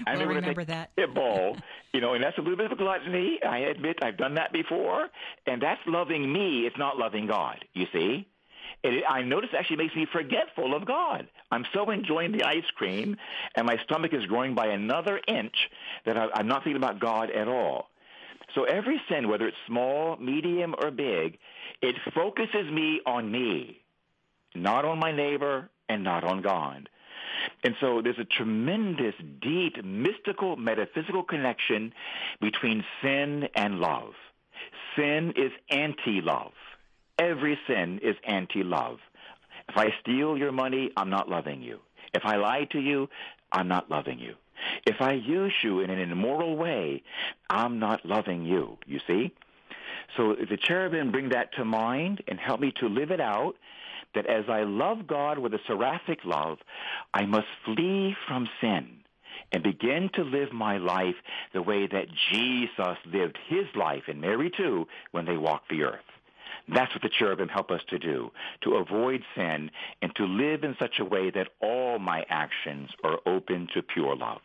I we'll remember that. A bowl, you know, and that's a little bit of a gluttony. I admit I've done that before, and that's loving me. It's not loving God. You see. It, I notice it actually makes me forgetful of God. I'm so enjoying the ice cream, and my stomach is growing by another inch that I, I'm not thinking about God at all. So every sin, whether it's small, medium, or big, it focuses me on me, not on my neighbor and not on God. And so there's a tremendous, deep, mystical, metaphysical connection between sin and love. Sin is anti-love. Every sin is anti-love. If I steal your money, I'm not loving you. If I lie to you, I'm not loving you. If I use you in an immoral way, I'm not loving you, you see? So the cherubim bring that to mind and help me to live it out that as I love God with a seraphic love, I must flee from sin and begin to live my life the way that Jesus lived his life, and Mary too, when they walked the earth. That's what the cherubim help us to do, to avoid sin and to live in such a way that all my actions are open to pure love.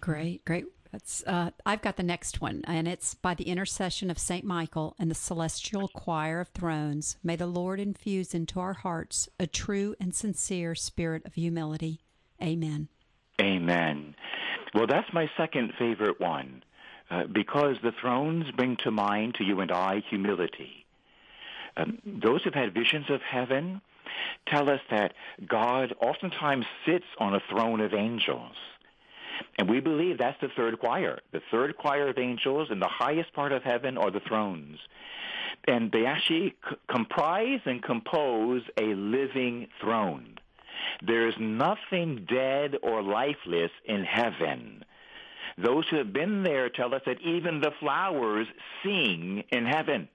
Great, great. That's uh, I've got the next one, and it's by the intercession of Saint Michael and the celestial choir of thrones. May the Lord infuse into our hearts a true and sincere spirit of humility. Amen. Amen. Well, that's my second favorite one, uh, because the thrones bring to mind to you and I humility. Um, those who've had visions of heaven tell us that God oftentimes sits on a throne of angels. And we believe that's the third choir. The third choir of angels in the highest part of heaven are the thrones. And they actually c- comprise and compose a living throne. There's nothing dead or lifeless in heaven. Those who have been there tell us that even the flowers sing in heaven.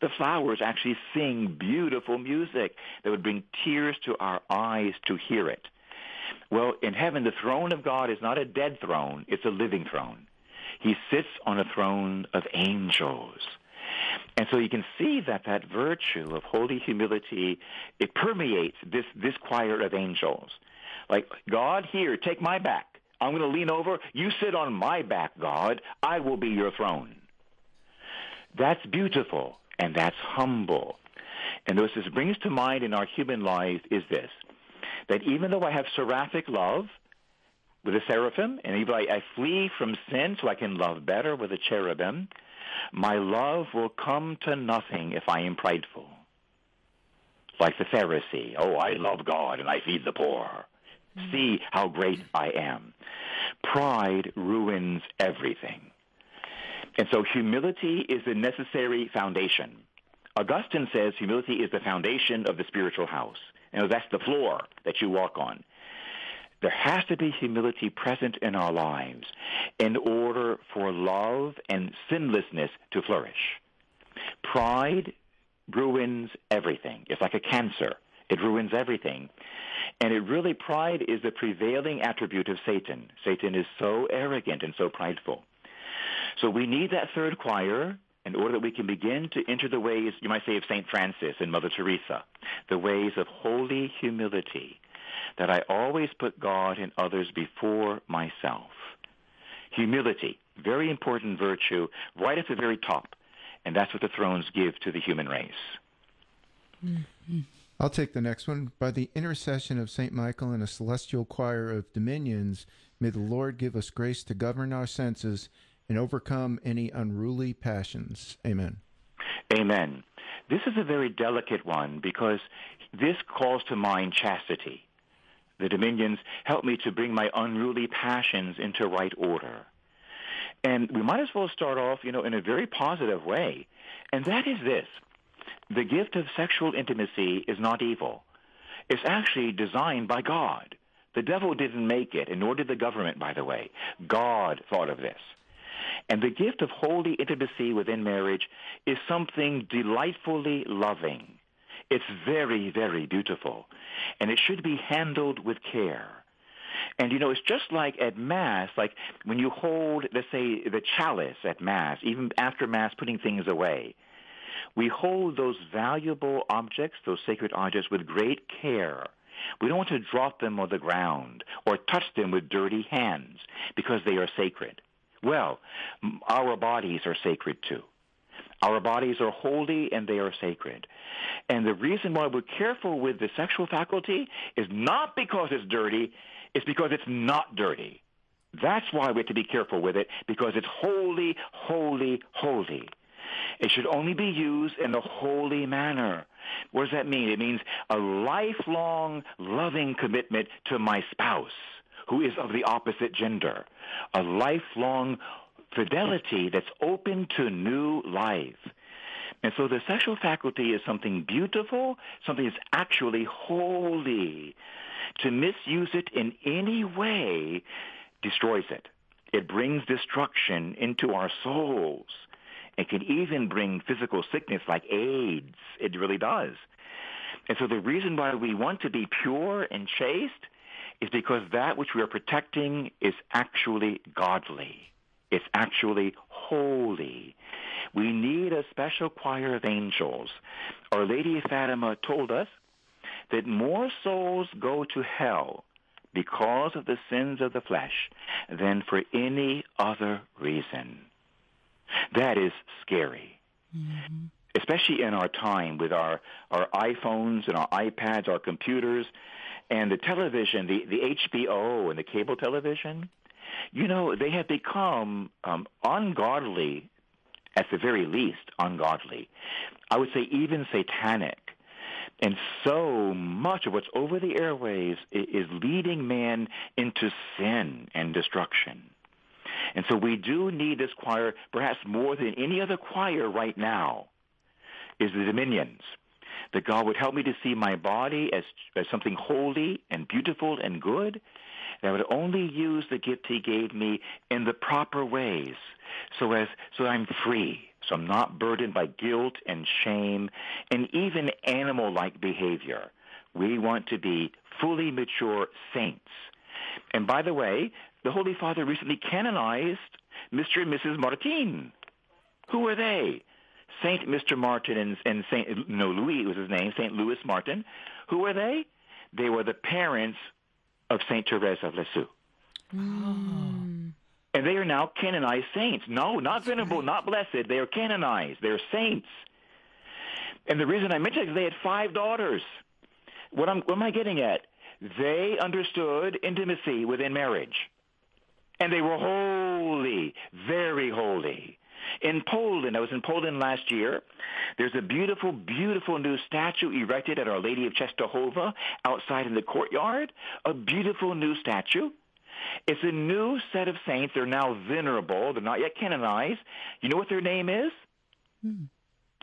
The flowers actually sing beautiful music that would bring tears to our eyes to hear it. Well, in heaven, the throne of God is not a dead throne, it's a living throne. He sits on a throne of angels. And so you can see that that virtue of holy humility, it permeates this, this choir of angels. Like, God, here, take my back. I'm going to lean over. You sit on my back, God. I will be your throne. That's beautiful and that's humble. And what this brings to mind in our human life is this that even though I have seraphic love with the seraphim, and even I, I flee from sin so I can love better with the cherubim, my love will come to nothing if I am prideful. Like the Pharisee, oh, I love God and I feed the poor. See how great I am. Pride ruins everything. And so humility is the necessary foundation. Augustine says humility is the foundation of the spiritual house. And that's the floor that you walk on. There has to be humility present in our lives in order for love and sinlessness to flourish. Pride ruins everything. It's like a cancer. It ruins everything. And it really, pride is the prevailing attribute of Satan. Satan is so arrogant and so prideful. So we need that third choir in order that we can begin to enter the ways, you might say, of St. Francis and Mother Teresa, the ways of holy humility, that I always put God and others before myself. Humility, very important virtue right at the very top. And that's what the thrones give to the human race. Mm-hmm. I'll take the next one. By the intercession of St. Michael and a celestial choir of dominions, may the Lord give us grace to govern our senses and overcome any unruly passions. Amen. Amen. This is a very delicate one because this calls to mind chastity. The dominions help me to bring my unruly passions into right order. And we might as well start off, you know, in a very positive way. And that is this. The gift of sexual intimacy is not evil. It's actually designed by God. The devil didn't make it, and nor did the government, by the way. God thought of this. And the gift of holy intimacy within marriage is something delightfully loving. It's very, very beautiful. And it should be handled with care. And you know, it's just like at Mass, like when you hold, let's say, the chalice at Mass, even after Mass, putting things away. We hold those valuable objects, those sacred objects, with great care. We don't want to drop them on the ground or touch them with dirty hands because they are sacred. Well, our bodies are sacred too. Our bodies are holy and they are sacred. And the reason why we're careful with the sexual faculty is not because it's dirty, it's because it's not dirty. That's why we have to be careful with it, because it's holy, holy, holy. It should only be used in a holy manner. What does that mean? It means a lifelong loving commitment to my spouse who is of the opposite gender. A lifelong fidelity that's open to new life. And so the sexual faculty is something beautiful, something that's actually holy. To misuse it in any way destroys it. It brings destruction into our souls. It can even bring physical sickness like AIDS. It really does. And so the reason why we want to be pure and chaste is because that which we are protecting is actually godly. It's actually holy. We need a special choir of angels. Our Lady Fatima told us that more souls go to hell because of the sins of the flesh than for any other reason. That is scary. Mm-hmm. Especially in our time with our, our iPhones and our iPads, our computers, and the television, the, the HBO and the cable television you know, they have become um, ungodly, at the very least, ungodly. I would say even satanic. And so much of what's over the airways is leading man into sin and destruction. And so we do need this choir, perhaps more than any other choir right now, is the dominions. That God would help me to see my body as, as something holy and beautiful and good, and I would only use the gift he gave me in the proper ways so as so I'm free. So I'm not burdened by guilt and shame and even animal-like behavior. We want to be fully mature saints. And by the way, the Holy Father recently canonized Mr. and Mrs. Martin. Who are they? Saint Mr. Martin and, and Saint no Louis was his name, Saint Louis Martin. Who are they? They were the parents of Saint Therese of Lisieux. Oh. And they are now canonized saints. No, not venerable, not blessed. They are canonized. They're saints. And the reason I mention it is they had five daughters. What, I'm, what am I getting at? They understood intimacy within marriage. And they were holy, very holy. In Poland, I was in Poland last year. There's a beautiful, beautiful new statue erected at Our Lady of Czestochowa outside in the courtyard. A beautiful new statue. It's a new set of saints. They're now venerable. They're not yet canonized. You know what their name is? Hmm.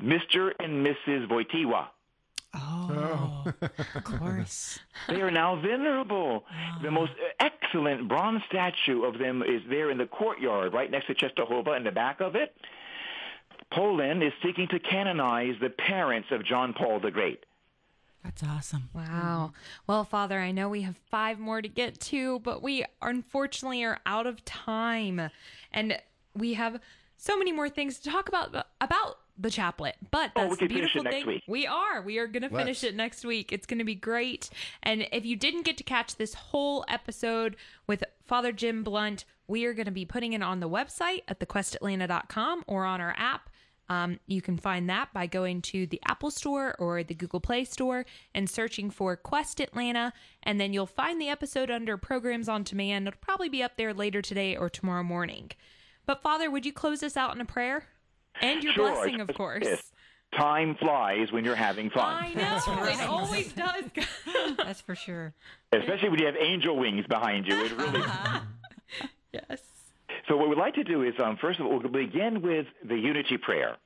Mr. and Mrs. Wojtyła. Oh, oh. of course. They are now venerable. Oh. The most excellent bronze statue of them is there in the courtyard, right next to Czestochowa in the back of it. Poland is seeking to canonize the parents of John Paul the Great. That's awesome. Wow. Well, Father, I know we have five more to get to, but we unfortunately are out of time. And we have so many more things to talk about about the chaplet. But that's oh, we the beautiful thing. Week. We are. We are going to finish it next week. It's going to be great. And if you didn't get to catch this whole episode with Father Jim Blount, We are going to be putting it on the website at thequestatlanta.com or on our app. Um, you can find that by going to the Apple Store or the Google Play Store and searching for Quest Atlanta. And then you'll find the episode under Programs on Demand. It'll probably be up there later today or tomorrow morning. But, Father, would you close us out in a prayer? And your Sure. blessing, of course. Yes. Time flies when you're having fun, I know. It always does. That's for sure. especially when you have angel wings behind you. It really. yes. So what we'd like to do is, um, first of all, we'll begin with the unity prayer.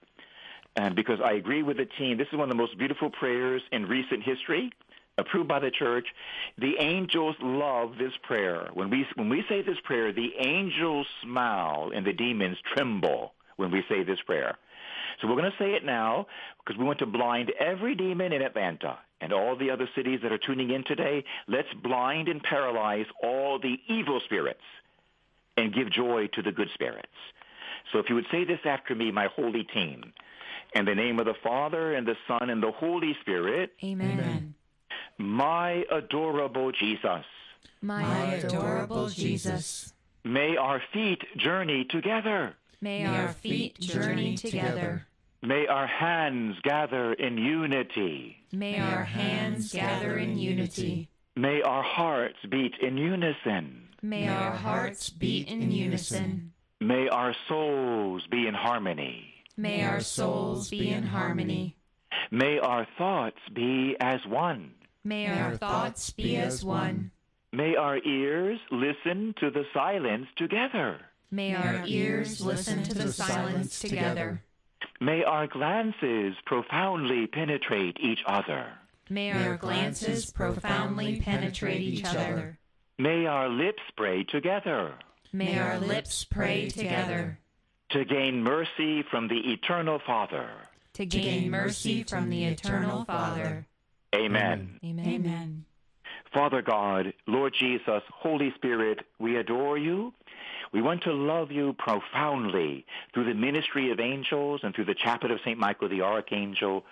And because I agree with the team, this is one of the most beautiful prayers in recent history, approved by the church. The angels love this prayer. When we, when we say this prayer, the angels smile and the demons tremble when we say this prayer. So we're going to say it now because we want to blind every demon in Atlanta and all the other cities that are tuning in today. Let's blind and paralyze all the evil spirits and give joy to the good spirits. So if you would say this after me, my holy team, in the name of the Father and the Son and the Holy Spirit, Amen. my adorable Jesus, My, adorable Jesus, may our feet journey together. May our feet journey together. May our hands gather in unity. May our hands gather in unity. May our hearts beat in unison. May our hearts beat in unison. May our souls be in harmony. May our souls be in harmony. May our thoughts be as one. May our thoughts be as one. May our ears listen to the silence together. May our ears listen to the silence together. May our glances profoundly penetrate each other. May our glances profoundly penetrate each other. May our lips pray together May our lips pray together to gain mercy from the eternal Father. to gain mercy from the eternal Father. Amen. Amen. Amen. Father God, Lord Jesus, Holy Spirit, we adore you. We want to love you profoundly through the ministry of angels and through the chaplet of St. Michael the Archangel.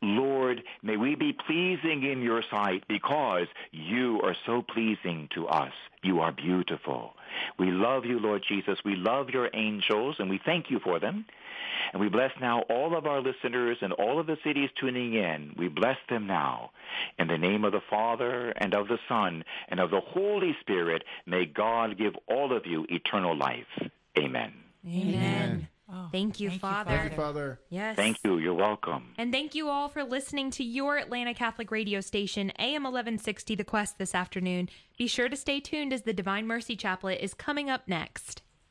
Lord, may we be pleasing in your sight because you are so pleasing to us. You are beautiful. We love you, Lord Jesus. We love your angels and we thank you for them. And we bless now all of our listeners and all of the cities tuning in. We bless them now. In the name of the Father and of the Son and of the Holy Spirit, may God give all of you eternal life. Amen. Amen. Oh, Thank you, thank you, Father. Thank you, Father. Yes. Thank you. You're welcome. And thank you all for listening to your Atlanta Catholic radio station, AM 1160 The Quest, this afternoon. Be sure to stay tuned as the Divine Mercy Chaplet is coming up next.